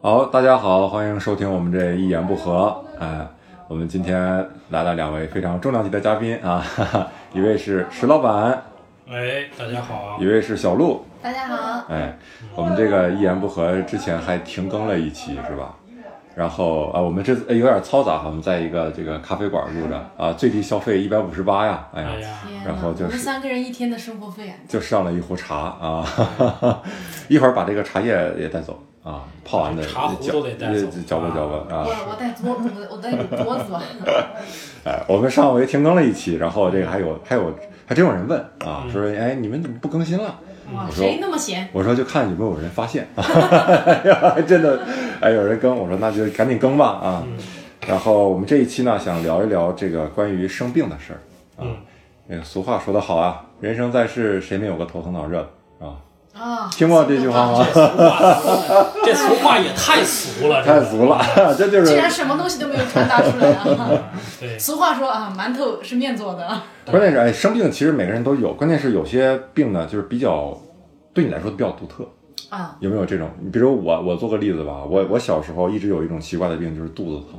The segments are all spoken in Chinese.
好，大家好，欢迎收听我们这一言不合。哎，我们今天来了两位非常重量级的嘉宾啊，哈哈，一位是石老板，喂，大家好一。位是小鹿。大家好，哎，我们这个一言不合之前还停更了一期是吧？然后啊，我们这有点嘈杂哈，我们在一个这个咖啡馆录着啊，最低消费一百五十八呀，哎呀，哎呀，天然后就是我们三个人一天的生活费啊，就上了一壶茶啊，哈哈 一会儿把这个茶叶也带走啊，泡完的茶壶搅都得带走呃搅拌搅拌啊。我我带桌，我我带桌子吧。哎，我们上回停更了一期，然后这个还有还有还真有人问啊，嗯说哎你们怎么不更新了？哇，我说谁那么闲？我说就看有没有人发现，还真的哎有人更，我说那就赶紧更吧啊。嗯然后我们这一期呢，想聊一聊这个关于生病的事儿啊。嗯那个俗话说得好啊，人生在世，谁没有个头疼脑热的啊？啊，听过这句话吗？这俗话，这俗话也太俗了，太俗了，这就是既然什么东西都没有传达出来啊！对，俗话说啊，馒头是面做的。关键是哎，生病其实每个人都有，关键是有些病呢，就是比较对你来说比较独特。啊，有没有这种？你比如我，我做个例子吧。我我小时候一直有一种奇怪的病，就是肚子疼，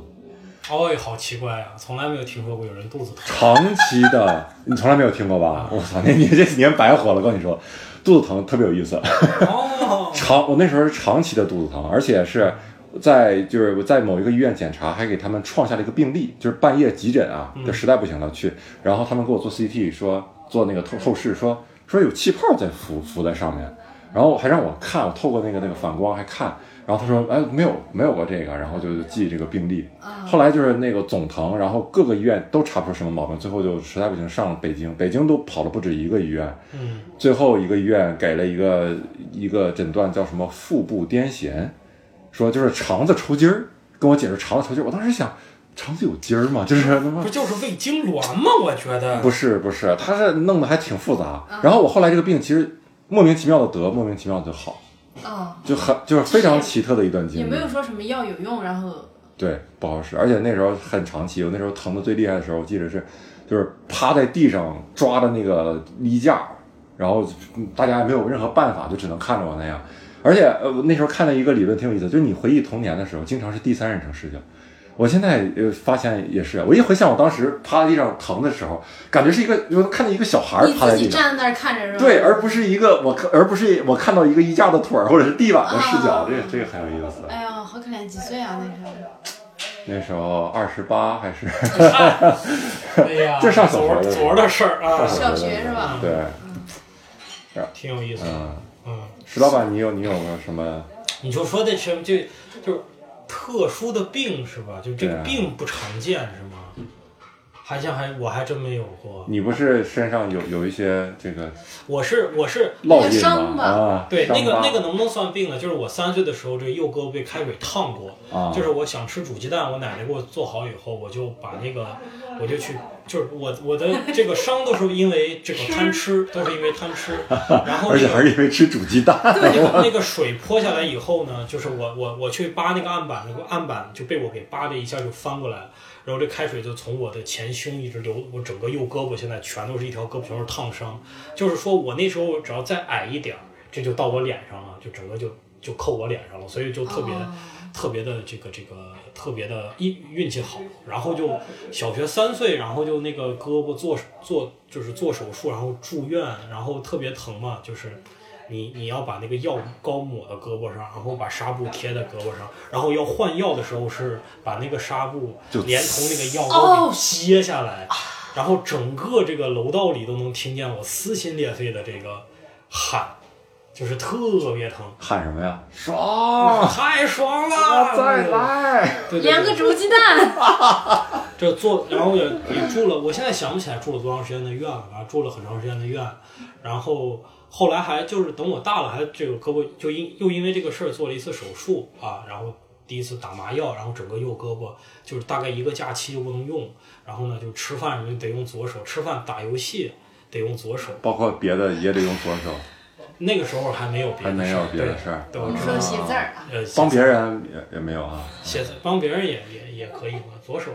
哦，好奇怪啊，从来没有听说过有人肚子疼。长期的，你从来没有听过吧？我操，那你这几年白活了。我跟你说，肚子疼特别有意思。哦，长，我那时候是长期的肚子疼，而且是在就是我在某一个医院检查，还给他们创下了一个病例，就是半夜急诊啊，就实在不行了去，然后他们给我做 CT，说做那个透透视，说说有气泡在浮浮在上面，然后还让我看，我透过那个那个反光还看，然后他说哎没有没有过这个，然后就记这个病历，后来就是那个总疼，然后各个医院都查不出什么毛病，最后就实在不行上了北京，北京都跑了不止一个医院，嗯，最后一个医院给了一个一个诊断叫什么腹部癫痫，说就是肠子抽筋儿，跟我解释肠子抽筋儿。我当时想，肠子有筋儿吗？就是他妈不就是胃痉挛吗？我觉得不是不是，他是弄得还挺复杂。然后我后来这个病其实莫名其妙的得，莫名其妙的就好，哦，就很就是非常奇特的一段经历也没。有说什么药有用，然后对，不好使，而且那时候很长期。我那时候疼的最厉害的时候，我记得是，就是趴在地上抓的那个衣架，然后嗯大家也没有任何办法，就只能看着我那样。而且呃，我那时候看了一个理论挺有意思，就是你回忆童年的时候，经常是第三人称视角。我现在呃发现也是，我一回想我当时趴在地上疼的时候，感觉是一个，我看见一个小孩趴在地上，自己站在那儿看着是吧？对，而不是一个我看，而不是我看到一个衣架的腿儿或者是地板的视角，啊这个这个很有意思。哎呀，好可怜，几岁啊那时候？那时候二十八还是哎呀，这上小学昨儿的事儿啊，小学是吧？对，挺有意思的。嗯，嗯，石老板，你有你有个什么？你就说的什么就就是特殊的病是吧？就这个病不常见是吗？好像还我还真没有过。你不是身上有有一些这个我是我是烙印吗？伤吧啊，对，那个那个能不能算病呢？就是我三岁的时候，这右胳膊被开水烫过，啊，就是我想吃煮鸡蛋，我奶奶给我做好以后，我就把那个，我就去，就是我我的这个伤都是因为这个贪吃，都是因为贪吃，然后而且还是因为吃煮鸡蛋。那个 那个水泼下来以后呢，就是我我我去扒那个案板，那个案板就被我给扒的一下就翻过来了，然后这开水就从我的前胸一直流，我整个右胳膊现在全都是一条胳膊全是烫伤，就是说我那时候只要再矮一点儿，这就到我脸上了，就整个就就扣我脸上了，所以就特别、哦特别的这个这个特别的运运气好，然后就小学三岁，然后就那个胳膊做做就是做手术，然后住院，然后特别疼嘛，就是你你要把那个药膏抹到胳膊上，然后把纱布贴在胳膊上，然后要换药的时候是把那个纱布连同那个药膏揭下来，然后整个这个楼道里都能听见我撕心裂肺的这个喊，就是特别疼，喊什么呀？爽！太爽了！再来！两个煮鸡蛋，这做，然后也也住了，我现在想不起来住了多长时间的院了，反正住了很长时间的院，然后后来还就是等我大了，还这个胳膊就因又因为这个事儿做了一次手术啊，然后第一次打麻药，然后整个右胳膊就是大概一个假期就不能用，然后呢就吃饭什么得用左手，吃饭打游戏得用左手，包括别的也得用左手，那个时候还没有别还没有的事儿，别的事儿我知说写字儿啊，呃，帮别人也也没有啊。写字帮别人也也也可以嘛，左手。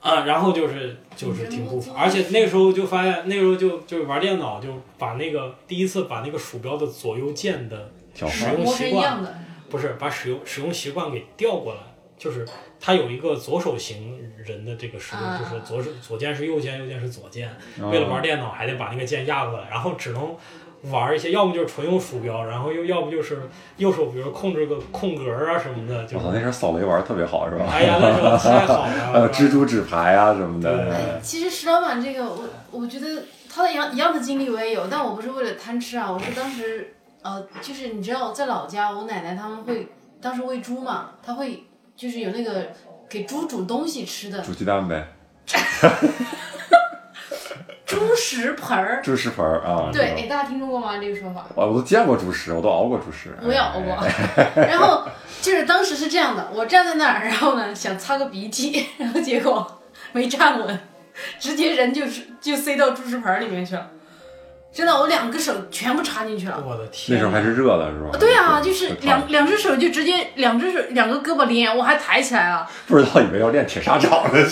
啊，然后就是就是挺不服，而且那个时候就发现，那个时候就就玩电脑，就把那个第一次把那个鼠标的左右键的使用习惯不是把使用使用习惯给调过来，就是它有一个左手型人的这个使用，啊就是左手左键是右键，右键是左键。哦为了玩电脑，还得把那个键压过来，然后只能玩一些，要么就是纯用鼠标，然后又要不就是右手，比如控制个空格啊什么的，就我操，那时候扫雷玩的特别好是吧？哎呀，那时候太好了，还有蜘蛛纸牌啊什么的。对其实石老板这个，我我觉得他的一样一样的经历我也有，但我不是为了贪吃啊，我是当时呃，就是你知道在老家，我奶奶他们会当时喂猪嘛，他会就是有那个给猪煮东西吃的煮鸡蛋呗，猪食盆儿。猪食盆儿啊。对，哎，大家听说过吗？这个说法？我我都见过猪食，我都熬过猪食。我也熬过哎。然后就是当时是这样的，我站在那儿，然后呢想擦个鼻涕，然后结果没站稳，直接人就是就塞到猪食盆儿里面去了。真的，我两个手全部插进去了。我的天，那时候还是热的，是吧？对啊，就是两两只手就直接两只手两个胳膊连，我还抬起来了，不知道以为要练铁砂掌呢，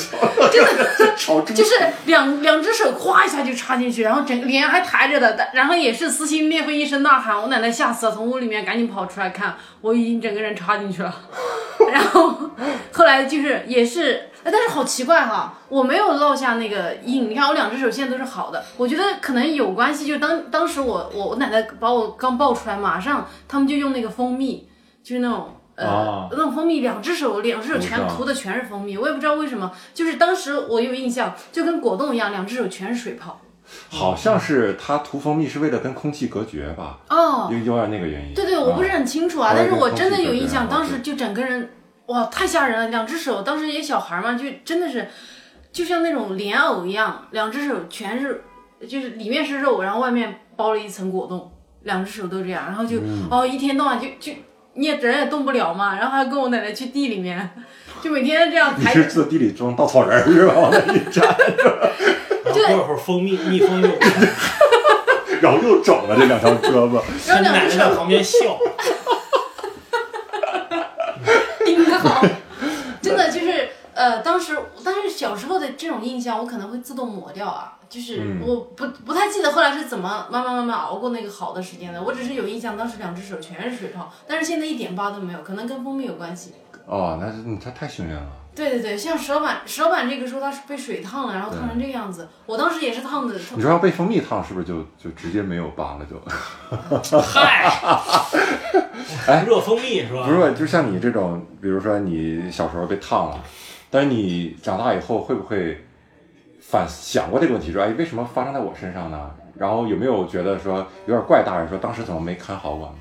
真的 就是两两只手咵一下就插进去，然后整个脸还抬着的，但然后也是撕心裂肺一声呐喊，我奶奶吓死了，从屋里面赶紧跑出来看，我已经整个人插进去了，然后 后来就是也是，哎但是好奇怪哈，我没有落下那个印，你看我两只手现在都是好的，我觉得可能有关系，就当当时我我我奶奶把我刚抱出来，马上他们就用那个蜂蜜，就是那种。呃，啊那种蜂蜜，两只手，两只手全涂的全是蜂蜜，我也不知道为什么，就是当时我有印象，就跟果冻一样，两只手全是水泡。好像是他涂蜂蜜是为了跟空气隔绝吧？哦，有有点那个原因。对对，我不是啊很清楚啊，啊但是我真的有印象，当时就整个人，哇，太吓人了，两只手，当时也小孩嘛，就真的是，就像那种莲藕一样，两只手全是，就是里面是肉，然后外面包了一层果冻，两只手都这样，然后就、嗯哦，一天到晚就就你也人也动不了嘛，然后还跟我奶奶去地里面，就每天这样抬你是在地里装稻草人儿是吧？往那一站，然后过一会儿蜂蜜蜜蜂又，然后又肿了这两条胳膊。然后两只手奶奶在旁边笑，好，真的就是呃，当时但是小时候的这种印象，我可能会自动抹掉啊，就是嗯我不不太记得后来是怎么慢慢慢慢熬过那个好的时间的，我只是有印象，当时两只手全是水泡，但是现在一点疤都没有，可能跟蜂蜜有关系。哦，那是你他太幸运了。对对对，像蛇板，蛇板这个时候它是被水烫了，然后烫成这个样子，我当时也是烫的，你说要被蜂蜜烫，是不是就就直接没有疤了就？嗨，热蜂蜜是吧？不是，就像你这种，比如说你小时候被烫了，但是你长大以后会不会反想过这个问题？说，哎，为什么发生在我身上呢？然后有没有觉得说有点怪大人说当时怎么没看好我呢？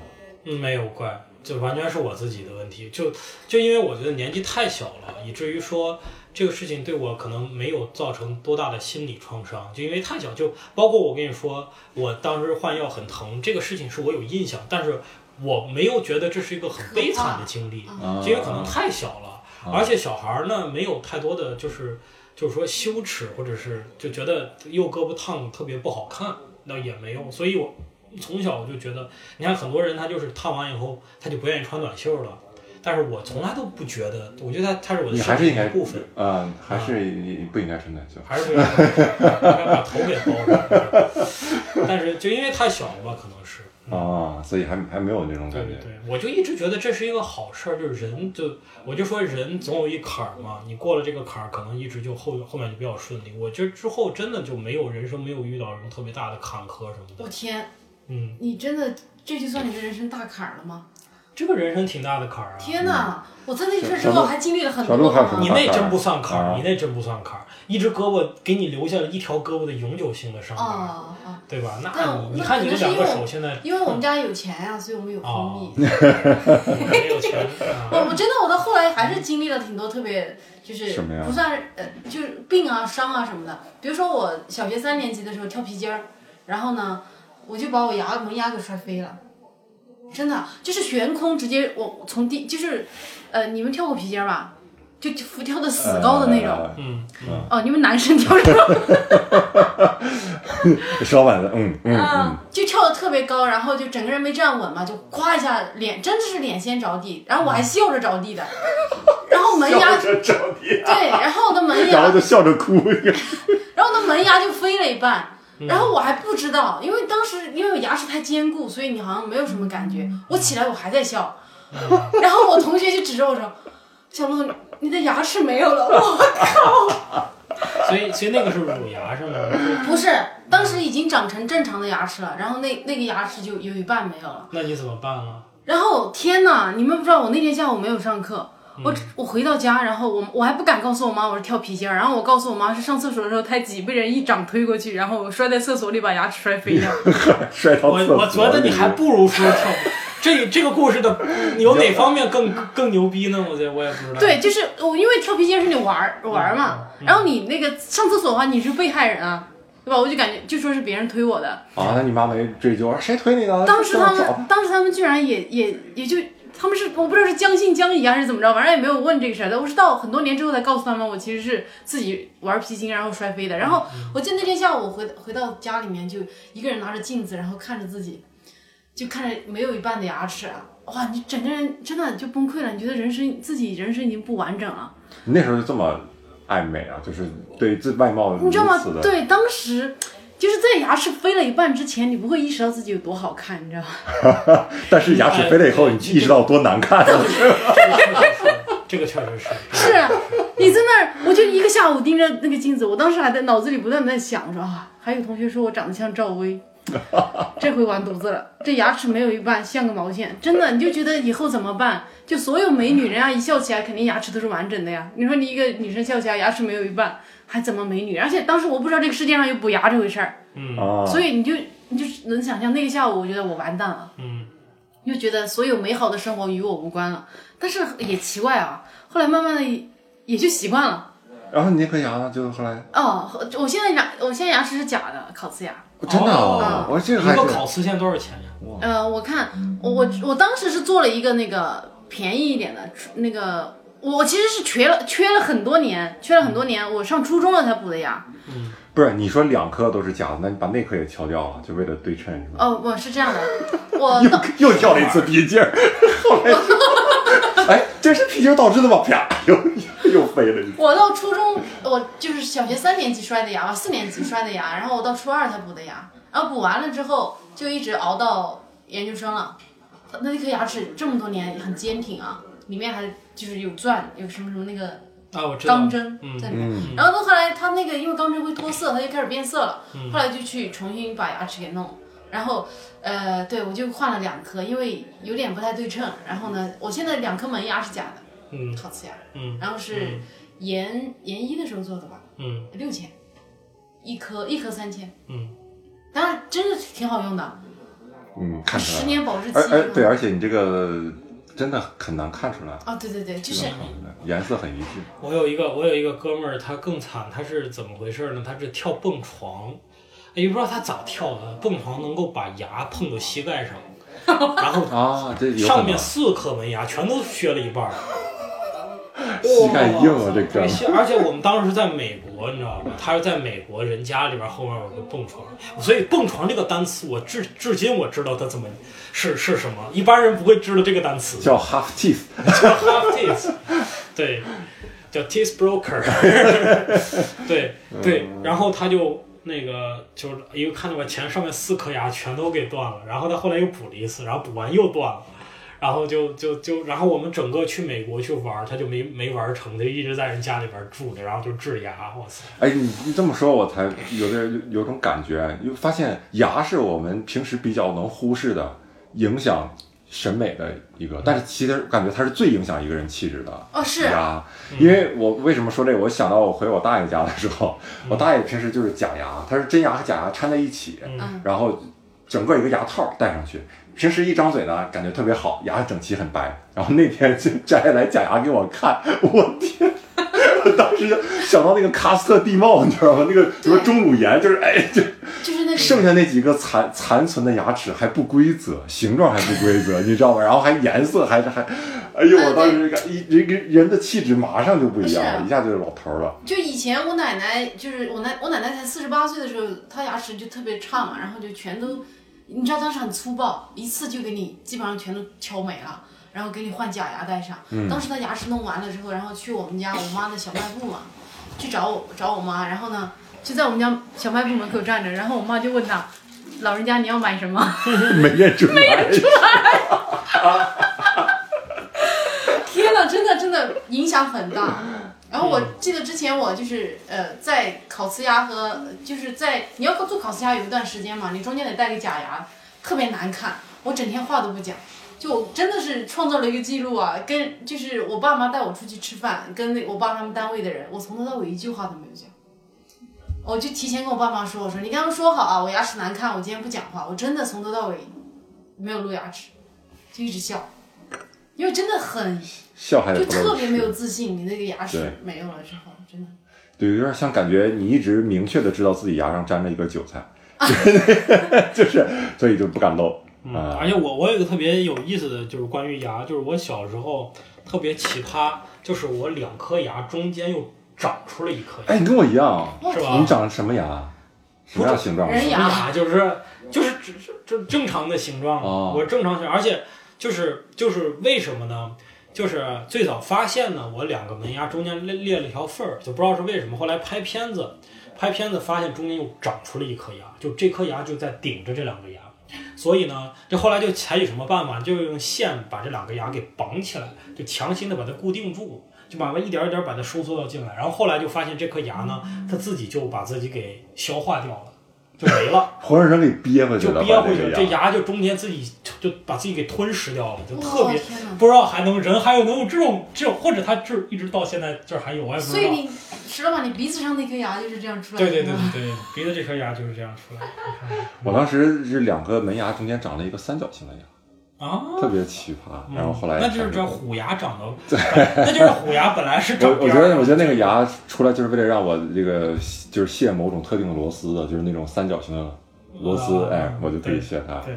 嗯，没有怪，就完全是我自己的问题。就就因为我觉得年纪太小了，以至于说这个事情对我可能没有造成多大的心理创伤，就因为太小。就包括我跟你说，我当时换药很疼，这个事情是我有印象，但是我没有觉得这是一个很悲惨的经历，因为可能太小了，而且小孩儿呢没有太多的就是就是说羞耻，或者是就觉得右胳膊烫特别不好看，那也没有，所以我从小我就觉得，你看很多人他就是烫完以后他就不愿意穿短袖了，但是我从来都不觉得，我觉得他他是我的身体还是应该一部分。嗯，还是你不应该穿短袖。还是不应该应该把头给包上，但是就因为太小了吧，可能是。啊，所以还还没有那种感觉。对对对，我就一直觉得这是一个好事儿，就是人就我就说人总有一坎儿嘛，你过了这个坎儿，可能一直就后后面就比较顺利。我这之后真的就没有人生没有遇到什么特别大的坎坷什么的。我天，嗯，你真的这就算你的人生大坎儿了吗？这个人生挺大的坎儿啊。天哪！我在那事儿之后还经历了很多你那真不算坎啊儿，你那真不算坎儿，一只胳膊给你留下了一条胳膊的永久性的伤疤！对吧？那你你看你可这两个手现在因为我们家有钱呀、所以我们有蜂蜜。没有钱啊。我我真的我到后来还是经历了挺多特别就是什么呀不算呃就是病啊伤啊什么的。比如说我小学三年级的时候跳皮筋儿，然后呢我就把我牙门牙给摔飞了，真的就是悬空直接我从地就是呃你们跳过皮筋儿吧？就就浮跳的死高的那种。呃嗯，哦，你们男生跳这种，石老板的，嗯嗯就跳的特别高，然后就整个人没站稳嘛，就咵一下脸，真的是脸先着地，然后我还笑着着地的，然后门牙着着地，对，然后我的门牙然后就笑着哭。然后我的门牙就飞了一半，嗯然后我还不知道，因为当时因为我牙齿太坚固，所以你好像没有什么感觉。我起来我还在笑，然后我同学就指着我说：“小鹿，你的牙齿没有了。”我靠所以所以那个是乳牙是吗？不是，当时已经长成正常的牙齿了，然后那那个牙齿就有一半没有了。那你怎么办啊？然后天呐，你们不知道，我那天下午没有上课，我我回到家，然后我我还不敢告诉我妈我是跳皮筋儿，然后我告诉我妈是上厕所的时候太挤，被人一掌推过去，然后我摔在厕所里，把牙齿摔飞了。摔到厕所我我觉得你还不如说跳。这这个故事的有哪方面更更牛逼呢？我觉得我也不知道。对，就是我因为跳皮筋是你玩儿玩儿嘛，然后你那个上厕所的话你是被害人啊，对吧？我就感觉就说是别人推我的，啊，那你妈没追究，谁推你的？当时他们，当时他们居然也也也就，他们是我不知道是将信将疑还是怎么着，反正也没有问这个事儿。我是到很多年之后才告诉他们，我其实是自己玩皮筋然后摔飞的。然后我记得那天下午回回到家里面，就一个人拿着镜子，然后看着自己，就看着没有一半的牙齿啊，哇，你整个人真的就崩溃了，你觉得人生自己人生已经不完整了。你那时候就这么爱美啊，就是对自外貌你知道吗。对，当时就是在牙齿飞了一半之前，你不会意识到自己有多好看，你知道吗？但是牙齿飞了以后，哎你意识到多难看。这个确实是。是啊你在那儿，我就一个下午盯着那个镜子，我当时还在脑子里不断的在想，说啊，还有同学说我长得像赵薇，这回完犊子了，这牙齿没有一半，像个毛线，真的，你就觉得以后怎么办？就所有美女，人家一笑起来，肯定牙齿都是完整的呀。你说你一个女生笑起来牙齿没有一半，还怎么美女？而且当时我不知道这个世界上有补牙这回事儿，嗯，所以你就你就能想象那个下午，我觉得我完蛋了。嗯，就觉得所有美好的生活与我无关了。但是也奇怪啊，后来慢慢的也就习惯了。然后你那颗牙呢？就后来哦，我现在牙，我现在牙齿是假的，烤瓷牙。真的哦啊，我这个还是一个烤瓷现在多少钱呀？呃，我看我我我当时是做了一个那个便宜一点的，那个我其实是缺了缺了很多年，缺了很多年，我上初中了才补的牙。嗯不是你说两颗都是假的，那你把那颗也敲掉了，就为了对称是吧？哦，我是这样的，我又又跳了一次皮筋儿，后来，哎，这是皮筋儿导致的吗？啪，又又飞了一次。我到初中，我就是小学三年级摔的牙吧，四年级摔的牙，然后我到初二才补的牙，然后补完了之后就一直熬到研究生了。那那颗牙齿这么多年很坚挺啊，里面还就是有钻，有什么什么那个啊，我知道。钢针嗯在里面。嗯然后到后来它那个因为钢针会脱色，它就开始变色了。后来就去重新把牙齿给弄，然后呃，对我就换了两颗，因为有点不太对称。然后呢，我现在两颗门牙是假的，嗯烤瓷牙，嗯然后是研研一的时候做的吧，嗯六千，一颗一颗三千，嗯，当然真的挺好用的，嗯，看出来了。十年保质期而而对，而且你这个真的很难看出来，哦，对对对，就是颜色很一致。我有一个我有一个哥们儿，他更惨，他是怎么回事呢？他是跳蹦床，哎也不知道他咋跳的，蹦床能够把牙碰到膝盖上，然后 啊，上面四颗门牙全都削了一半儿。膝盖硬啊，这哥们儿。这个，而且我们当时在美国，你知道吧？他是在美国人家里边后面有个蹦床，所以蹦床这个单词，我至至今我知道它怎么是是什么，一般人不会知道这个单词。叫 half teeth，叫 half teeth，对，叫 teeth broker，对对，然后他就那个就是因为看到我前上面四颗牙全都给断了，然后他后来又补了一次，然后补完又断了。然后就就就，然后我们整个去美国去玩，他就没没玩成，他就一直在人家里边住着，然后就治牙，我操！哎，你你这么说，我才有点有种感觉，又发现牙是我们平时比较能忽视的，影响审美的一个，但是其实感觉它是最影响一个人气质的。哦是牙，因为我为什么说这个？我想到我回我大爷家的时候，我大爷平时就是假牙，他是真牙和假牙掺在一起，嗯然后整个一个牙套戴上去。平时一张嘴呢，感觉特别好，牙整齐很白。然后那天就摘下来假牙给我看，我天！我当时就想到那个喀斯特地貌，你知道吗？那个什么钟乳岩，就是哎，就就是那个剩下那几个残残存的牙齿还不规则，形状还不规则，你知道吗？然后还颜色还是还，哎呦，我当时感一人人人的气质马上就不一样了，是一下就是老头儿了。就以前我奶奶，就是我奶我奶奶才四十八岁的时候，她牙齿就特别差嘛，然后就全都，你知道当时很粗暴，一次就给你基本上全都敲没了，然后给你换假牙戴上。当时他牙齿弄完了之后，然后去我们家我妈的小卖部嘛，去找我找我妈，然后呢就在我们家小卖部门口站着，然后我妈就问他，老人家你要买什么？没认出来，真的真的影响很大。然后我记得之前我就是呃在烤瓷牙和就是在你要做烤瓷牙有一段时间嘛，你中间得戴个假牙，特别难看，我整天话都不讲。就真的是创造了一个记录啊！跟就是我爸妈带我出去吃饭，跟那我爸他们单位的人，我从头到尾一句话都没有讲。我就提前跟我爸妈说，我说你刚刚说好啊，我牙齿难看，我今天不讲话。我真的从头到尾没有露牙齿，就一直笑，因为真的很笑还得特别没有自信。你那个牙齿没有了之后，真的对，有点像感觉你一直明确的知道自己牙上粘着一根韭菜，就是所以就不敢露嗯，啊。而且我我有一个特别有意思的就是关于牙，就是我小时候特别奇葩，就是我两颗牙中间又长出了一颗牙，哎，你跟我一样，是吧你长的什么牙？什么样形状？人牙牙就是就是就是正正常的形状，哦我正常形，而且就是就是为什么呢？就是最早发现呢，我两个门牙中间裂裂了一条缝儿，就不知道是为什么。后来拍片子，拍片子发现中间又长出了一颗牙，就这颗牙就在顶着这两个牙，所以呢，这后来就采取什么办法？就用线把这两个牙给绑起来，就强行的把它固定住，就把它一点一点把它收缩到进来。然后后来就发现这颗牙呢，它自己就把自己给消化掉了，就没了。活生生给憋回去就，憋回去了，这牙。就中间自己就把自己给吞噬掉了，就特别！不知道还能人还有能有这种这种，或者他这一直到现在这儿还有，我也不知道。所以你石老板，你鼻子上那颗牙就是这样出来的对对对对对，鼻子这颗牙就是这样出来的我当时是两个门牙中间长了一个三角形的牙，啊。特别奇葩。然后后来那就是这虎牙长得，对，那就是虎牙本来是长我我觉得我觉得那个牙出来就是为了让我这个就是卸某种特定的螺丝的，就是那种三角形的螺丝，啊哎，我就可以卸它。对，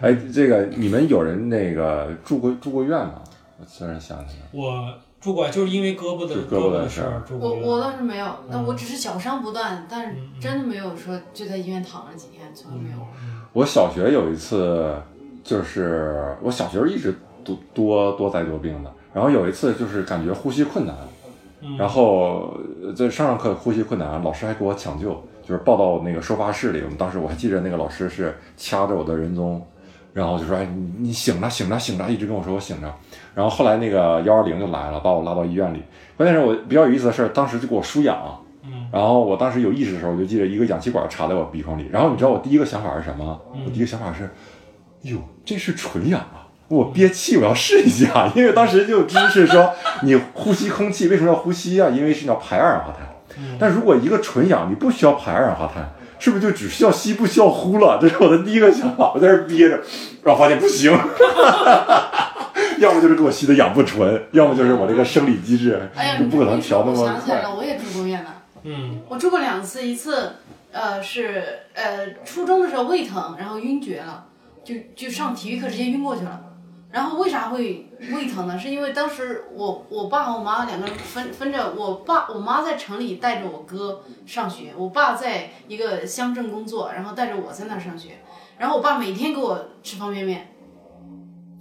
哎，这个你们有人那个住过住过院吗？我突然想起来，我住过，就是因为胳膊的就胳膊的的事事儿我。我倒是没有，那嗯我只是小伤不断，但是真的没有说就在医院躺了几天，从来没有。我小学有一次，就是我小学一直多多多灾多病的，然后有一次就是感觉呼吸困难，嗯然后呃在上上课呼吸困难，老师还给我抢救，就是抱到那个收发室里。我们当时我还记着那个老师是掐着我的人中，然后就说：“哎，你你醒着，醒着，醒着！”一直跟我说我醒着。然后后来那个幺二零就来了，把我拉到医院里。关键是我比较有意思的事儿，当时就给我输氧。嗯然后我当时有意识的时候，我就记得一个氧气管插在我鼻孔里。然后你知道我第一个想法是什么？嗯我第一个想法是，哟，这是纯氧啊！我憋气，我要试一下，因为当时就知识说你呼吸空气为什么要呼吸啊？因为是你要排二氧化碳。嗯但如果一个纯氧，你不需要排二氧化碳，是不是就只需要吸不需要呼了？这是我的第一个想法。我在这儿憋着，然后发现不行，要么就是给我吸的氧不纯，要么就是我这个生理机制哎呀，就不可能调那我么快。想起来了，我也住过院的。嗯我住过两次，一次呃是呃初中的时候胃疼，然后晕厥了，就就上体育课直接晕过去了。然后为啥会胃疼呢？是因为当时我我爸和我妈两个人分分着，我爸我妈在城里带着我哥上学，我爸在一个乡镇工作，然后带着我在那儿上学。然后我爸每天给我吃方便面，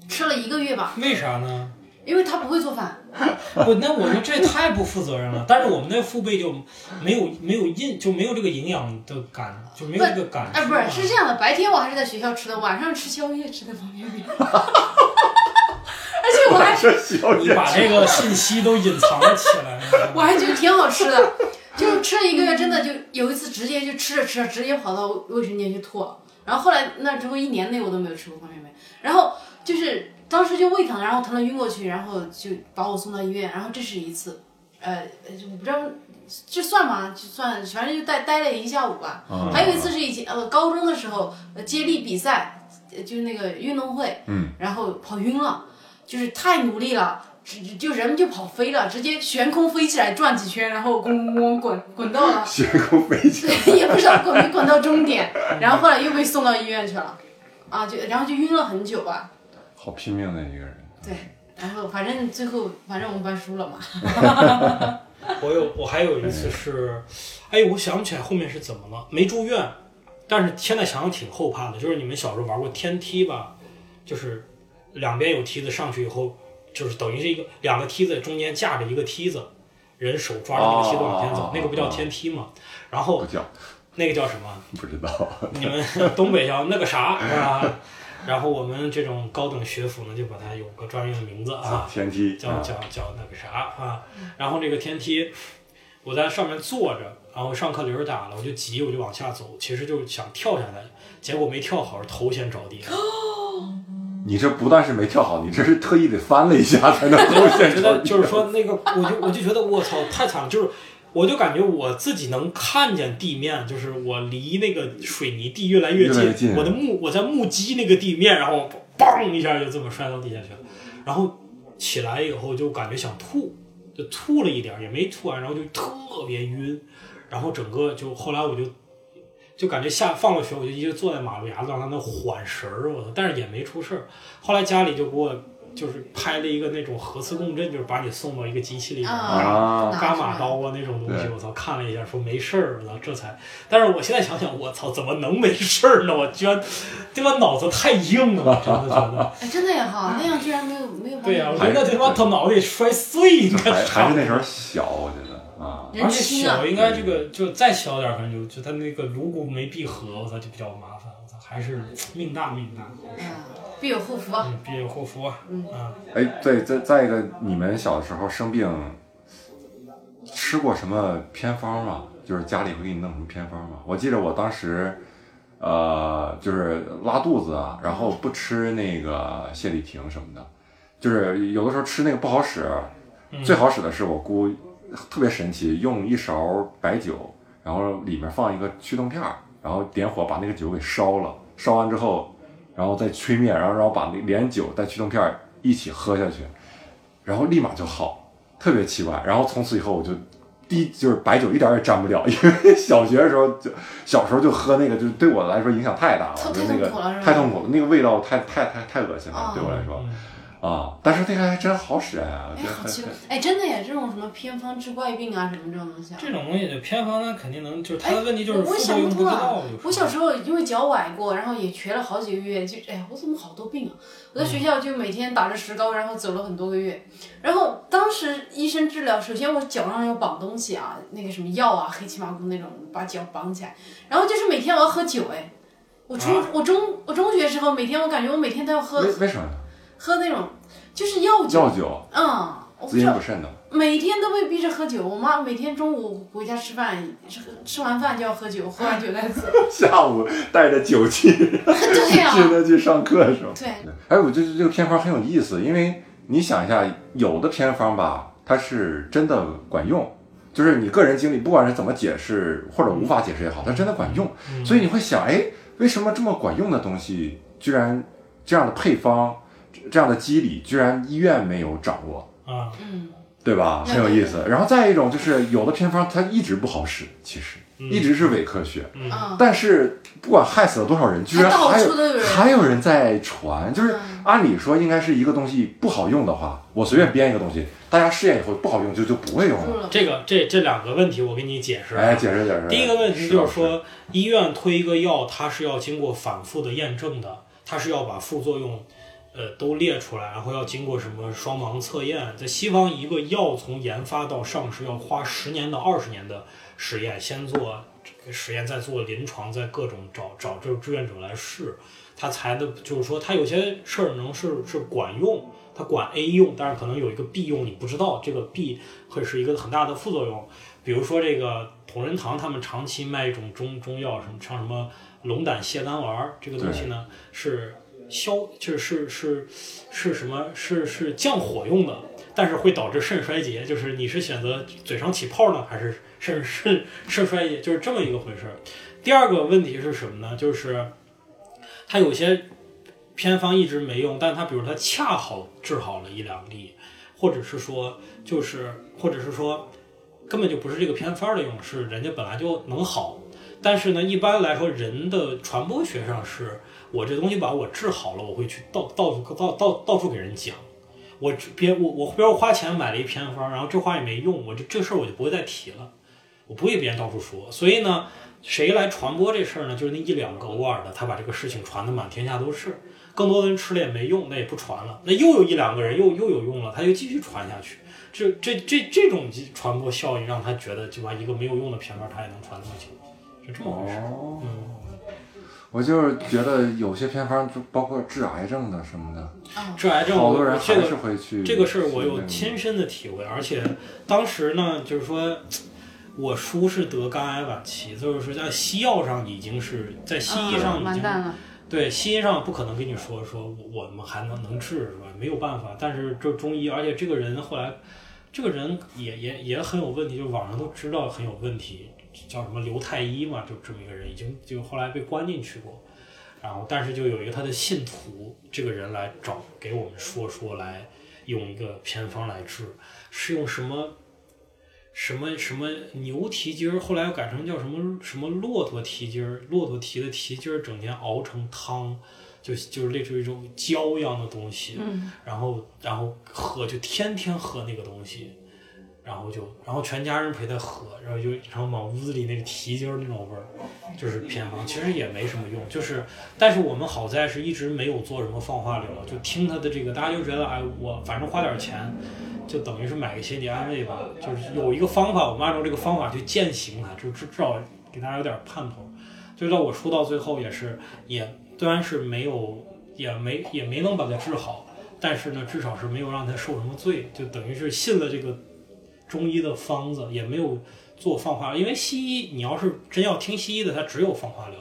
吃了一个月吧，为啥呢？因为他不会做饭。不，那我觉得这也太不负责任了。但是我们那父辈就没有没有印就没有这个营养的感，就没有这个感。哎，不是，是这样的，白天我还是在学校吃的，晚上吃宵夜吃的方便面，而且我还这小你把这个信息都隐藏了起来。我还觉得挺好吃的，就吃了一个月，真的就有一次直接就吃着吃着直接跑到卫生间去吐了，然后后来那之后一年内我都没有吃过方便面，然后就是当时就胃疼，然后疼了晕过去，然后就把我送到医院，然后这是一次，呃，就我不知道这算吗？就算，反正就待待了一下午吧。啊还有一次是以前呃高中的时候，呃接力比赛，呃就是那个运动会，嗯，然后跑晕了，就是太努力了，直就人就跑飞了，直接悬空飞起来转几圈，然后咣咣咣滚滚到了，悬空飞起来。也不知道滚没滚到终点，然后后来又被送到医院去了，啊，就然后就晕了很久啊，好拼命的一个人。对，然后反正最后反正我们班输了嘛，我有我还有一次是，哎，我想不起来后面是怎么了，没住院，但是现在想想挺后怕的。就是你们小时候玩过天梯吧？就是两边有梯子，上去以后就是等于是一个两个梯子中间架着一个梯子，人手抓着那个梯子往前走，哦那个不叫天梯嘛？然后不叫，那个叫什么？不知道。你们东北叫那个啥 是吧？然后我们这种高等学府呢，就把它有个专用的名字啊，天梯啊叫叫叫那个啥啊。然后这个天梯，我在上面坐着，然后上课铃儿打了，我就急，我就往下走，其实就是想跳下来，结果没跳好，头先着地。你这不但是没跳好，你这是特意得翻了一下才能 够现 觉得。就是说那个，我就我就觉得我操太惨了，就是我就感觉我自己能看见地面，就是我离那个水泥地越来越越越近我的目我在目击那个地面，然后嘣一下就这么摔到地下去了，然后起来以后就感觉想吐，就吐了一点也没吐完，然后就特别晕，然后整个就后来我就。就感觉下放了学，我就一直坐在马路牙子上，在那缓神儿，我操！但是也没出事儿。后来家里就给我就是拍了一个那种核磁共振，就是把你送到一个机器里面，啊拿伽马刀啊那种东西，我操！看了一下说没事儿，我操，这才。但是我现在想想，我操，怎么能没事儿呢？我居然对吧脑子太硬了，真的觉得。哎，真的也好，那样居然没有没有对呀、你我觉得他妈他脑袋摔碎，你看还还是那时候小，我觉得啊，而且小，应该这个就再小点儿，可能就就他那个颅骨没闭合，我操就比较麻烦，还是命大命大，嗯，必有后福必有后福啊，嗯啊，哎，对，再再一个，你们小的时候生病吃过什么偏方吗？就是家里会给你弄什么偏方吗？我记得我当时，呃，就是拉肚子啊，然后不吃那个泻立停什么的，就是有的时候吃那个不好使，最好使的是我姑特别神奇，用一勺白酒，然后里面放一个驱动片儿，然后点火把那个酒给烧了，烧完之后，然后再吹灭，然后然后把那连酒带驱动片一起喝下去，然后立马就好，特别奇怪。然后从此以后我就第就是白酒一点也沾不了，因为小学的时候就小时候就喝那个，就是对我来说影响太大了，太就那个太痛苦了那个味道太太太太恶心了，哦对我来说。嗯啊。但是那个还真好使哎，好奇怪！哎，真的耶，这种什么偏方治怪病啊，什么这种东西啊。这种东西就偏方那，肯定能，就是它哎的问题就是我我副作用想不通不知道。。就是我小时候因为脚崴过，然后也瘸了好几个月，就哎呀，我怎么好多病啊？我在学校就每天打着石膏，然后走了很多个月。然后当时医生治疗，首先我脚上要绑东西啊，那个什么药啊，黑漆麻糊那种，把脚绑起来。然后就是每天我要喝酒，哎，我中、啊我中我中学时候每天我感觉我每天都要喝为为什么呀？喝那种就是药酒，药酒。嗯，我不滋知道。阴补肾的，每天都被逼着喝酒，我妈每天中午回家吃饭，吃吃完饭就要喝酒，喝完酒再走。下午带着酒气 对呀、进的去上课是吧？对，哎，我觉得这个偏方很有意思，因为你想一下，有的偏方吧，它是真的管用，就是你个人经历，不管是怎么解释或者无法解释也好，它真的管用。所以你会想，哎，为什么这么管用的东西，居然这样的配方、这样的机理，居然医院没有掌握？啊，嗯，对吧？很有意思。然后再一种就是有的偏方它一直不好使，其实一直是伪科学。嗯啊，但是不管害死了多少人，居然还有还有人在传，就是嗯按理说应该是一个东西不好用的话，我随便编一个东西，大家试验以后不好用就就不会用了。这个这这两个问题我给你解释。啊哎，解释解释。第一个问题就是说，医院推一个药，它是要经过反复的验证的，它是要把副作用，呃，都列出来，然后要经过什么双盲测验。在西方，一个药从研发到上市要花十年到二十年的实验，先做这个实验，再做临床，再各种找找这个志愿者来试，他才的，就是说他有些事儿能是是管用。他管 A 用，但是可能有一个 B 用，你不知道这个 B 会是一个很大的副作用。比如说这个同仁堂，他们长期卖一种中中药，什么像什么龙胆泻肝丸儿，这个东西呢是消，就是是是什么？是是降火用的，但是会导致肾衰竭。就是你是选择嘴上起泡呢，还是肾肾肾衰竭？就是这么一个回事。第二个问题是什么呢？就是它有些偏方一直没用，但它比如它恰好治好了一两例，或者是说就是或者是说根本就不是这个偏方的用，是人家本来就能好。但是呢，一般来说，人的传播学上是，我这东西把我治好了，我会去到到处到到到处给人讲。我别我我比如我花钱买了一偏方，然后这话也没用，我就这事儿我就不会再提了，我不会给别人到处说。所以呢，谁来传播这事儿呢？就是那一两个偶尔的，他把这个事情传的满天下都是。更多的人吃了也没用，那也不传了。那又有一两个人又又有用了，他就继续传下去。这这这这种传播效应，让他觉得就把一个没有用的偏方，他也能传那么久，是这么回事。哦，嗯，我就是觉得有些偏方，就包括治癌症的什么的，治癌症，好多人还我这个是会去这个事儿我有亲身的体会，而且当时呢，就是说，我叔是得肝癌晚期，就是在西药上已经是在西医上嗯已经、完蛋了，对西医上不可能跟你说说我我们还能能治是吧？没有办法。但是这中医，而且这个人后来，这个人也也也很有问题，就是网上都知道很有问题，叫什么刘太医嘛，就这么一个人，已经就后来被关进去过。然后，但是就有一个他的信徒，这个人来找给我们说说来用一个偏方来治，是用什么什么什么牛蹄筋儿，后来又改成叫什么什么骆驼蹄筋儿，骆驼蹄的蹄筋儿整天熬成汤，就就是类似于一种胶一样的东西，嗯，然后然后喝就天天喝那个东西，然后就然后全家人陪他喝，然后就然后满屋子里那个蹄筋儿那种味儿，就是偏方，其实也没什么用，就是但是我们好在是一直没有做什么放化疗，就听他的这个，大家就觉得哎，我反正花点钱，就等于是买个心理安慰吧，就是有一个方法，我们按照这个方法去践行它，就至至少给大家有点盼头。就到我说到最后也是，也虽然是没有，也没也没能把它治好，但是呢，至少是没有让他受什么罪，就等于是信了这个中医的方子，也没有做放化疗。因为西医，你要是真要听西医的，它只有放化疗，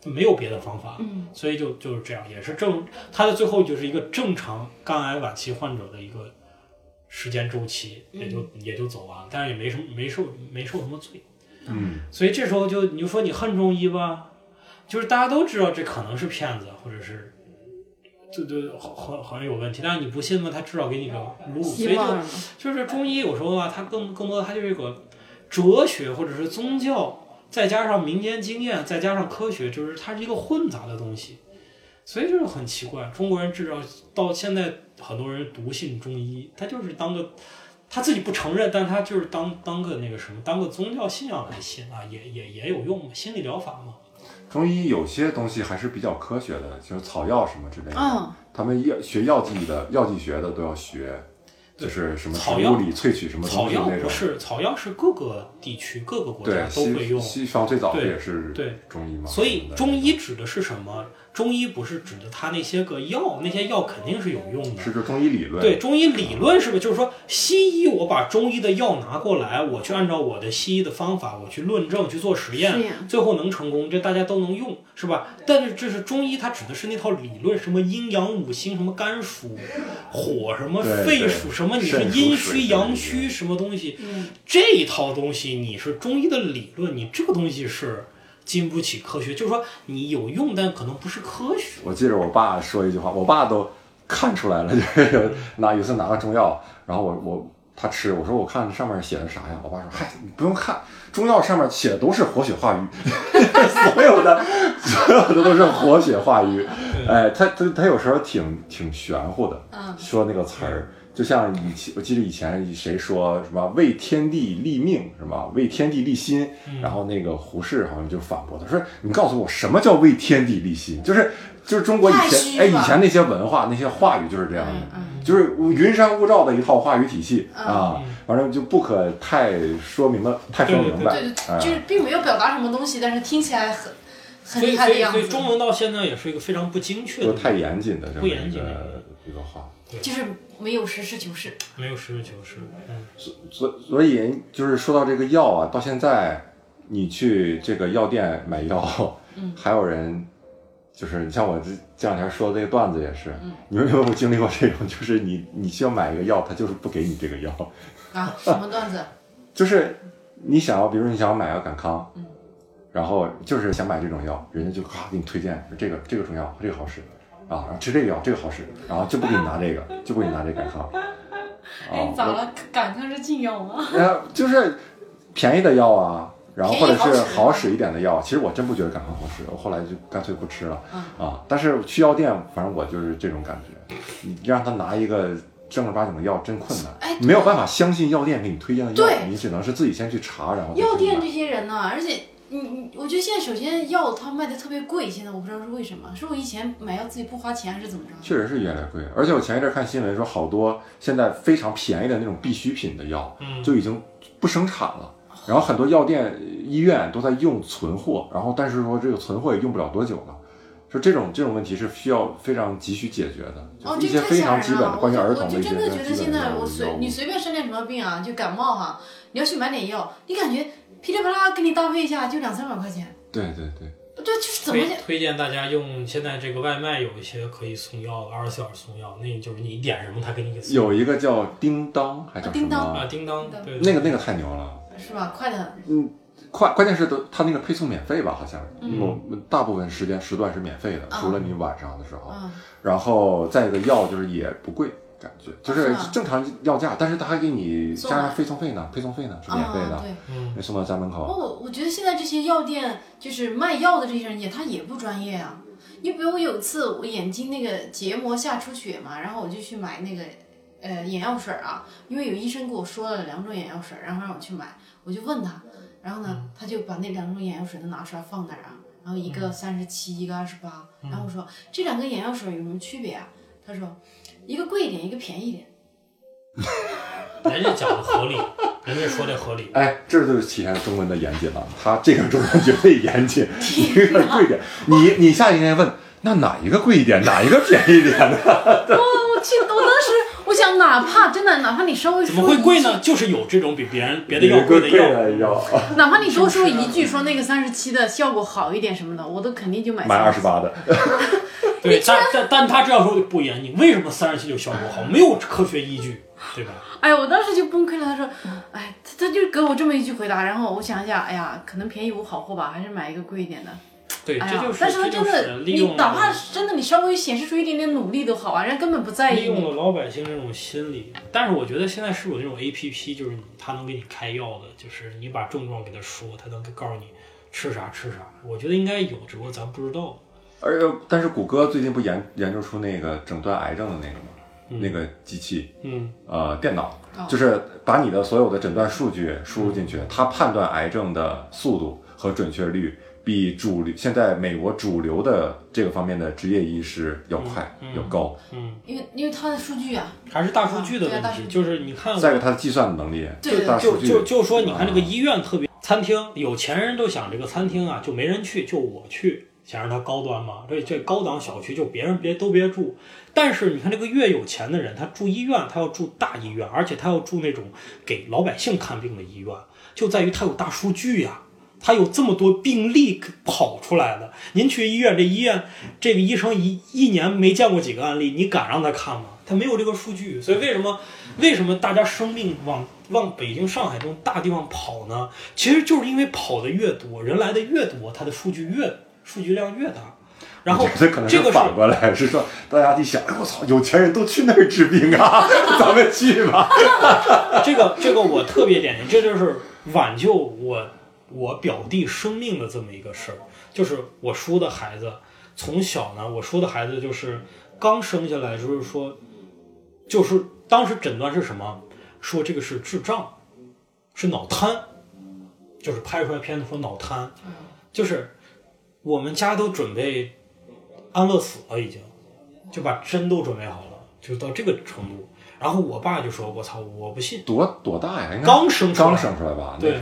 就没有别的方法。嗯，所以就就是这样，也是正，他的最后就是一个正常肝癌晚期患者的一个时间周期，也就、也就走完了，但是也没什么没受没受什么罪。嗯，所以这时候就你就说你恨中医吧，就是大家都知道这可能是骗子，或者是就就很很很有问题，但是你不信嘛，他至少给你个路，所以就就是中医有时候啊，它更更多的它就是一个哲学或者是宗教，再加上民间经验，再加上科学，就是它是一个混杂的东西，所以就是很奇怪，中国人至少到现在很多人笃信中医，他就是当个。他自己不承认，但他就是当当个那个什么，当个宗教信仰来信啊，也也也有用嘛，心理疗法嘛。中医有些东西还是比较科学的，就是草药什么之类的。嗯，他们药学药剂的药剂学的都要学，就是什么草药里萃取什么草药。不是，草药是各个地区各个国，家都会用。西西方最早也是对中医嘛。所以中医指的是什么？中医不是指的它那些个药，那些药肯定是有用的。是就中医理论。对中医理论是不是就是说，西医我把中医的药拿过来，我去按照我的西医的方法，我去论证去做实实验，最后能成功，这大家都能用，是吧？但是这是中医，它指的是那套理论，什么阴阳五行，什么肝属火，什么肺属什么，你是阴虚阳虚什么东西，嗯这一套东西你是中医的理论，你这个东西是经不起科学，就是说你有用，但可能不是科学。我记着我爸说一句话，我爸都看出来了，就是有 拿有一次拿个中药，然后我我他吃，我说我看上面写的啥呀？我爸说嗨，你不用看，中药上面写的都是活血化瘀，所有的所有的都是活血化瘀。哎，他他他有时候挺挺玄乎的，嗯说那个词儿。就像以前，我记得以前谁说什么为天地立命是吧？为天地立心，然后那个胡适好像就反驳他说：“你告诉我什么叫为天地立心？就是就是中国以前哎以前那些文化那些话语就是这样的，嗯就是云山雾罩的一套话语体系、嗯。啊，反正就不可太说明了太说明白，对对，哎。就是并没有表达什么东西，但是听起来很很，厉害的样子，所以中文到现在也是一个非常不精确的，就太严谨的这么不严一个谨的一个话。就是没有实事求是。没有实事求是。嗯，所所以就是说到这个药啊，到现在你去这个药店买药，嗯 还有人就是你像我这这两天说的这个段子也是，嗯你们有没有经历过这种？就是你你需要买一个药，他就是不给你这个药，啊，什么段子？就是你想要，比如说你想要买个感康，嗯然后就是想买这种药，人家就咔给你推荐这个这个中药，这个好使啊，然后吃这个药这个好使，然后就不给你拿这个，就不给你拿这感康。哎，啊，咋了？感康是禁药吗？然 后就是便宜的药啊，然后或者是好使一点的药，其实我真不觉得感康好使，我后来就干脆不吃了、嗯啊。但是去药店，反正我就是这种感觉，你让他拿一个正儿八经的药真困难，哎没有办法相信药店给你推荐的药，你只能是自己先去查，然后药店这些人呢，而且你你，我觉得现在首先药它卖的特别贵，现在我不知道是为什么，是我以前买药自己不花钱还是怎么着？确实是越来越贵，而且我前一阵看新闻说，好多现在非常便宜的那种必需品的药，嗯就已经不生产了。然后很多药店、医院都在用存货，然后但是说这个存货也用不了多久了，说这种这种问题是需要非常急需解决的，哦，就是一些非常基本的关于儿童我就的一些真的觉得现在我随你随便生点什么病啊，就感冒哈，你要去买点药，你感觉噼里啪啦给你搭配一下就两三百块钱，对对对，这，就是怎么推推荐大家用现在这个外卖有一些可以送药的，二十四小时送药，那就是你点什么他给你给送。有一个叫叮当还叫什叮当么？啊，叮当，对，那个那个太牛了。是吧？快的很。嗯，快关键是都他那个配送免费吧？好像嗯某大部分时间时段是免费的，除了你晚上的时候。嗯，然后再一个药就是也不贵，感觉就是正常药价，但是他还给你送加上配送费呢，配送费呢是免费的啊，，对。嗯，送到家门口。我，我觉得现在这些药店就是卖药的这些人也他也不专业啊。你比如我有一次我眼睛那个结膜下出血嘛，然后我就去买那个呃眼药水啊，因为有医生给我说了两种眼药水，然后让我去买，我就问他，然后呢他就把那两种眼药水都拿出来放那儿啊，然后一个三十七，一个二十八，然后我说这两个眼药水有什么区别啊？他说一个贵一点，一个便宜一点。人家讲的合理，人家说的合理。哎，这就是体现中文的严谨了。他这个中文绝对严谨，一个贵一点，你你下一年问，那哪一个贵一点，哪一个便宜一点呢？我去，我当时我想，哪怕真的，哪怕你稍微怎么会贵呢？就是有这种比别人别的药贵的药。哪怕你多说一句，说那个三十七的效果好一点什么的，我都肯定就买。买二十。八的，对，但但但他这样说就不严你，为什么三十七就效果好？没有科学依据，对吧？哎呀，我当时就崩溃了。他说，哎，他他就给我这么一句回答，然后我想一下，哎呀，可能便宜无好货吧，还是买一个贵一点的。对，哎，这就是但是他这就真的，你是利用哪怕是真的你稍微显示出一点点努力都好啊，人家根本不在意你。利用了老百姓这种心理。但是我觉得现在是有那种 A P P，就是他能给你开药的，就是你把症状给他说，他能告诉你吃啥吃啥。我觉得应该有，只不过咱不知道。而但是谷歌最近不研研究出那个诊断癌症的那个吗？那个机器，嗯，呃，电脑哦就是把你的所有的诊断数据输入进去，它判断癌症的速度和准确率比主流现在美国主流的这个方面的职业医师要快、嗯要高。嗯因为因为他的数据啊，还是大数据的问题，就是你看我再一个，它的计算能力，对对大数据就就就说你看这个啊医院特别，餐厅有钱人都想这个餐厅啊就没人去，就我去，想让它高端嘛。这这高档小区就别人别都别住。但是你看这个越有钱的人，他住医院，他要住大医院，而且他要住那种给老百姓看病的医院，就在于他有大数据呀、他有这么多病例跑出来的。您去医院，这医院这个医生一一年没见过几个案例，你敢让他看吗？他没有这个数据，所以为什么为什么大家生病往往北京、上海这种大地方跑呢？其实就是因为跑的越多，人来的越多，它的数据越数据量越大。然后这个是反过来，是说大家一想，哎我操，有钱人都去那儿治病啊，咱们去吧。这个这个我特别典型，这就是挽救我我表弟生命的这么一个事儿。就是我叔的孩子，从小呢，我叔的孩子就是刚生下来，就是说，就是当时诊断是什么？说这个是智障，是脑瘫，就是拍出来片子说脑瘫，就是我们家都准备安乐死了，已经就把针都准备好了，就到这个程度。然后我爸就说：“我操，我不信。”多多大呀？应该刚生出来刚生出来吧？对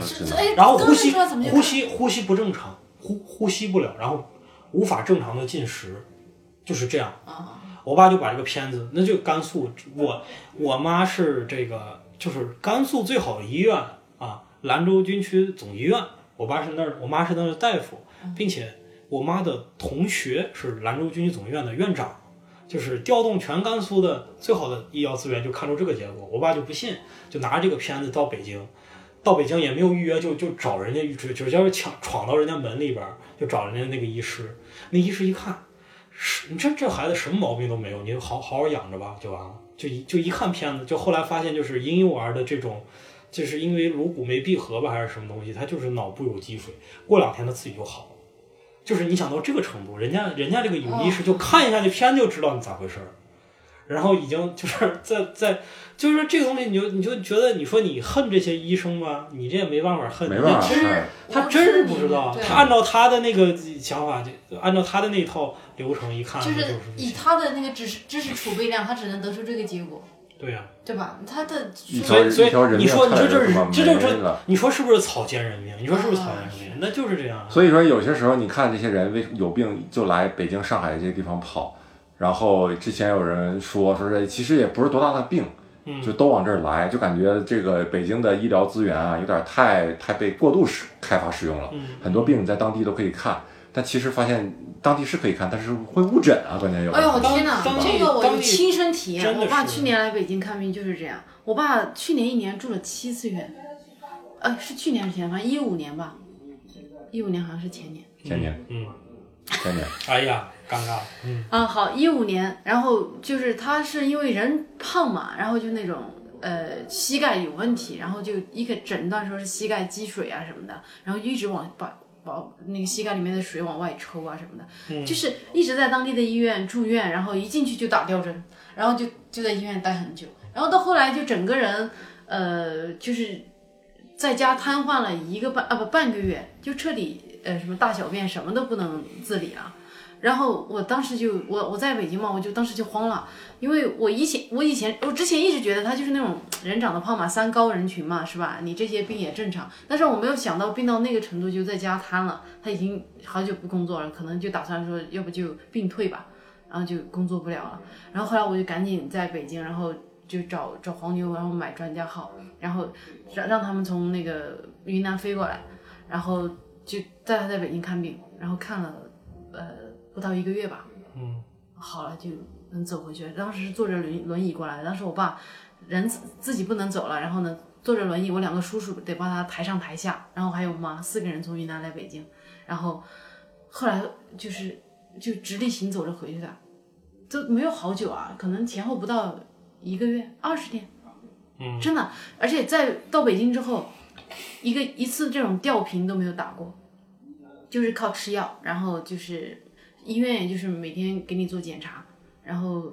然后呼吸呼吸呼吸不正常，呼呼吸不了，然后无法正常的进食，就是这样。啊？我爸就把这个片子，那就甘肃，我我妈是这个，就是甘肃最好的医院啊，兰州军区总医院。我爸是那儿，我妈是那儿的大夫，并且我妈的同学是兰州军区总医院的院长，就是调动全甘肃的最好的医疗资源，就看出这个结果。我爸就不信，就拿着这个片子到北京，到北京也没有预约，就就找人家预就就叫抢闯到人家门里边，就找人家那个医师。那医师一看，是你这这孩子什么毛病都没有，你就好好好养着吧，就完了。就一就一看片子，就后来发现就是婴幼儿的这种，就是因为颅骨没闭合吧，还是什么东西，他就是脑部有积水，过两天他自己就好了。就是你想到这个程度，人家人家这个有医师就看一下这片子就知道你咋回事儿，然后已经就是 在在就是这个东西，你就你就觉得你说你恨这些医生吗，你这也没办法恨，没办法你真是他真是不知道，他按照他的那个想法，就按照他的那一套流程一看，就是以他的那个知识知识储备量，他只能得出这个结果。对呀、对吧？他的所以所以你说你说这是这就是你说是不是草菅人命？你说是不是草菅人命？那就是这样啊。所以说，有些时候你看这些人为有病就来北京、上海这些地方跑，然后之前有人说说这其实也不是多大的病，嗯就都往这儿来，就感觉这个北京的医疗资源啊有点太太被过度使开发使用了，嗯很多病你在当地都可以看，但其实发现当地是可以看，但是会误诊啊，关键要哎呦时候。当天哪，这个我亲身体验。真的我爸去年来北京看病就是这样。我爸去年一年住了七次院，呃，是去年还是前年？反正一五年吧，一五年好像是前年。前年，嗯，前年，哎呀，尴尬。嗯啊，好，一五年，然后就是他是因为人胖嘛，然后就那种呃膝盖有问题，然后就一个诊断说是膝盖积水啊什么的，然后一直往把把那个膝盖里面的水往外抽啊什么的，就是一直在当地的医院住院，然后一进去就打吊针，然后就就在医院待很久，然后到后来就整个人呃就是在家瘫痪了一个半啊不半个月，就彻底呃什么大小便什么都不能自理了。然后我当时就我我在北京嘛，我就当时就慌了，因为我以前我以前我之前一直觉得他就是那种人长得胖嘛，三高人群嘛，是吧？你这些病也正常，但是我没有想到病到那个程度就在家瘫了，他已经好久不工作了，可能就打算说要不就病退吧，然后就工作不了了。然后后来我就赶紧在北京，然后就找找黄牛，然后买专家号，然后让让他们从那个云南飞过来，然后就带他在北京看病，然后看了呃不到一个月吧，嗯，好了就能走回去。当时是坐着轮轮椅过来的，当时我爸人自自己不能走了，然后呢坐着轮椅，我两个叔叔得帮他抬上抬下，然后还有我妈，四个人从云南来北京，然后后来就是就直立行走着回去的，都没有好久啊，可能前后不到一个月，二十天，嗯，真的，而且在到北京之后，一个一次这种吊瓶都没有打过，就是靠吃药，然后就是医院也就是每天给你做检查，然后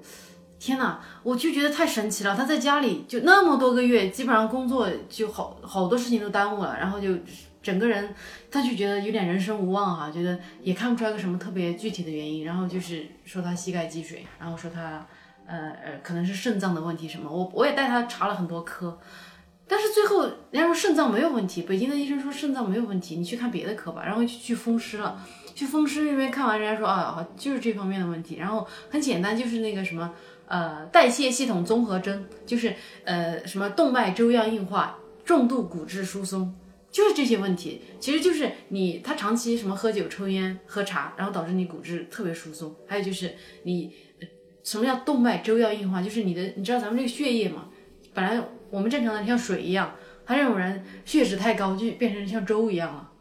天呐，我就觉得太神奇了。他在家里就那么多个月，基本上工作就好好多事情都耽误了，然后就整个人他就觉得有点人生无望哈、觉得也看不出来个什么特别具体的原因，然后就是说他膝盖积水，然后说他呃呃可能是肾脏的问题什么，我我也带他查了很多科。但是最后人家说肾脏没有问题，北京的医生说肾脏没有问题，你去看别的科吧，然后去去风湿了，去风湿那边看完，人家说啊，好就是这方面的问题，然后很简单，就是那个什么呃代谢系统综合征，就是呃什么动脉粥样硬化、重度骨质疏松，就是这些问题，其实就是你他长期什么喝酒、抽烟、喝茶，然后导致你骨质特别疏松，还有就是你呃什么叫动脉粥样硬化，就是你的你知道咱们这个血液嘛，本来我们正常的像水一样，他这种人血脂太高，就变成像粥一样了，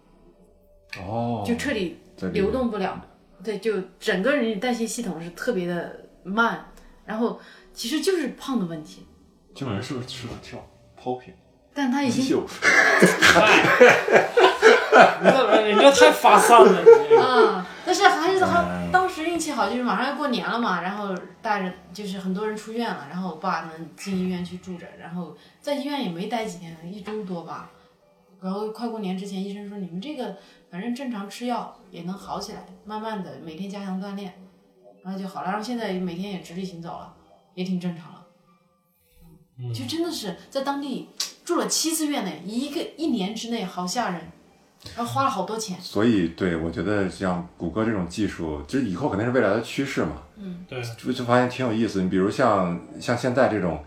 哦，就彻底流动不了，对，就整个人代谢系统是特别的慢，然后其实就是胖的问题，这种人是不是适合跳 popping 但他已经秀？你这你这太发散了，你 啊，但是还是他嗯当时运气好，就是马上要过年了嘛，然后带着就是很多人出院了，然后我爸能进医院去住着，然后在医院也没待几天，一周多吧。然后快过年之前，医生说你们这个反正正常吃药也能好起来，慢慢的每天加强锻炼，然后就好了。然后现在每天也直立行走了，也挺正常了。就真的是在当地住了七次院呢，一个一年之内好吓人，然后花了好多钱。所以，对我觉得像谷歌这种技术，就是以后肯定是未来的趋势嘛。嗯对，就就发现挺有意思。你比如像像现在这种，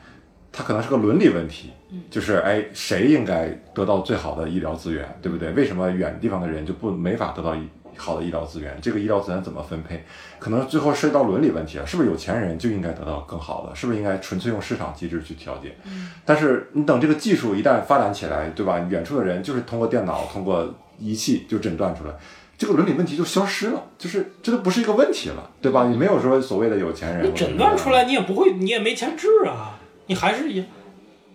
它可能是个伦理问题，就是哎，谁应该得到最好的医疗资源，对不对？为什么远地方的人就不没法得到一好的医疗资源？这个医疗资源怎么分配？可能最后涉及到伦理问题了，是不是有钱人就应该得到更好的？是不是应该纯粹用市场机制去调节？但是你等这个技术一旦发展起来，对吧？远处的人就是通过电脑、通过仪器就诊断出来。这个伦理问题就消失了，就是这都不是一个问题了，对吧？你没有说所谓的有钱人，你诊断出来你也不会，你也没钱治啊，你还是一，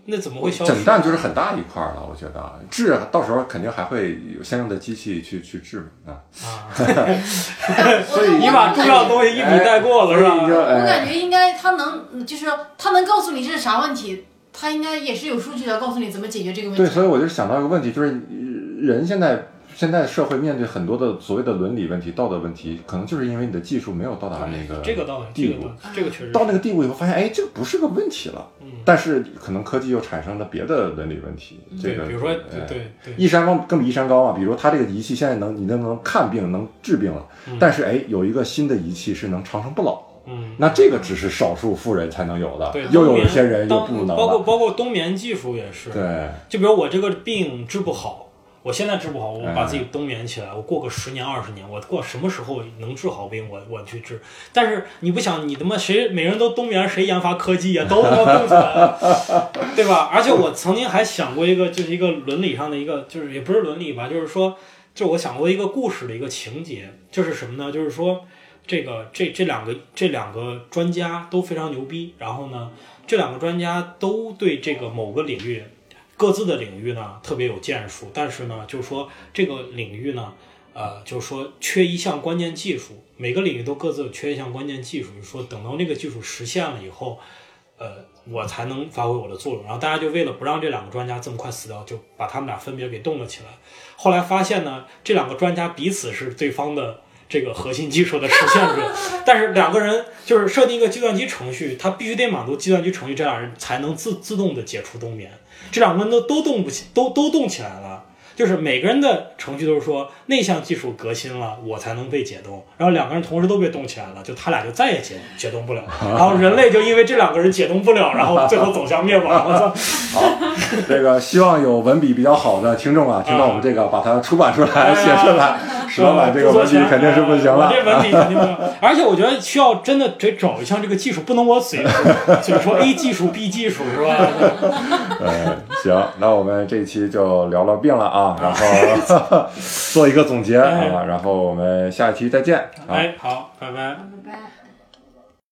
那怎么会消失？诊断就是很大一块儿了，我觉得治到时候肯定还会有相应的机器去去治嘛啊。啊，所以 你把重要的东西一笔带过了是吧？我哎，感觉应该他能，就是说他能告诉你这是啥问题，他应该也是有数据的，告诉你怎么解决这个问题对，所以我就想到一个问题，就是人现在现在社会面对很多的所谓的伦理问题、道德问题，可能就是因为你的技术没有到达那个这个倒这地步个倒。这个确实到那个地步以后，发现哎，这个不是个问题了。嗯但是可能科技又产生了别的伦理问题。这个，比如说哎对对对，一山高更比一山高啊！比如它这个仪器现在能你能能看病能治病了，但是哎，有一个新的仪器是能长生不老。嗯，那这个只是少数富人才能有的对，，又有一些人又不能。包括包括冬眠技术也是，对，就比如我这个病治不好，我现在治不好，我哎把自己冬眠起来，我过个十年二十年，我过什么时候能治好病，我我去治。但是你不想，你他妈谁每人都冬眠，谁研发科技呀、都他妈冻起来了，对吧？而且我曾经还想过一个，就是一个伦理上的一个，就是也不是伦理吧，就是说，就我想过一个故事的一个情节，就是什么呢？就是说。这个这这两个这两个专家都非常牛逼，然后呢，这两个专家都对这个某个领域各自的领域呢特别有建树，但是呢，就是说这个领域呢，呃，就是说缺一项关键技术，每个领域都各自缺一项关键技术，就是说等到那个技术实现了以后，呃，我才能发挥我的作用。然后大家就为了不让这两个专家这么快死掉，就把他们俩分别给冻了起来。后来发现呢，这两个专家彼此是对方的。这个核心技术的实现者，但是两个人就是设定一个计算机程序，他必须得满足计算机程序，这俩人才能自自动的解除冬眠。这两个人都都动不起，都都动起来了。就是每个人的程序都是说那项技术革新了，我才能被解冻。然后两个人同时都被冻起来了，就他俩就再也解解冻不了。然后人类就因为这两个人解冻不了，然后最后走向灭亡。我操！这个希望有文笔比较好的听众啊，听到我们这个把它出版出来、写出来。石老板这个文笔肯定是不行了。我这文笔肯定不行。而且我觉得需要真的得找一项这个技术，不能我嘴说，就是说 A 技术 B 技术是吧？呃，行，那我们这一期就聊聊病了啊，然后做一个总结啊，然后我们下一期再见。啊。哎，好，拜拜。拜拜。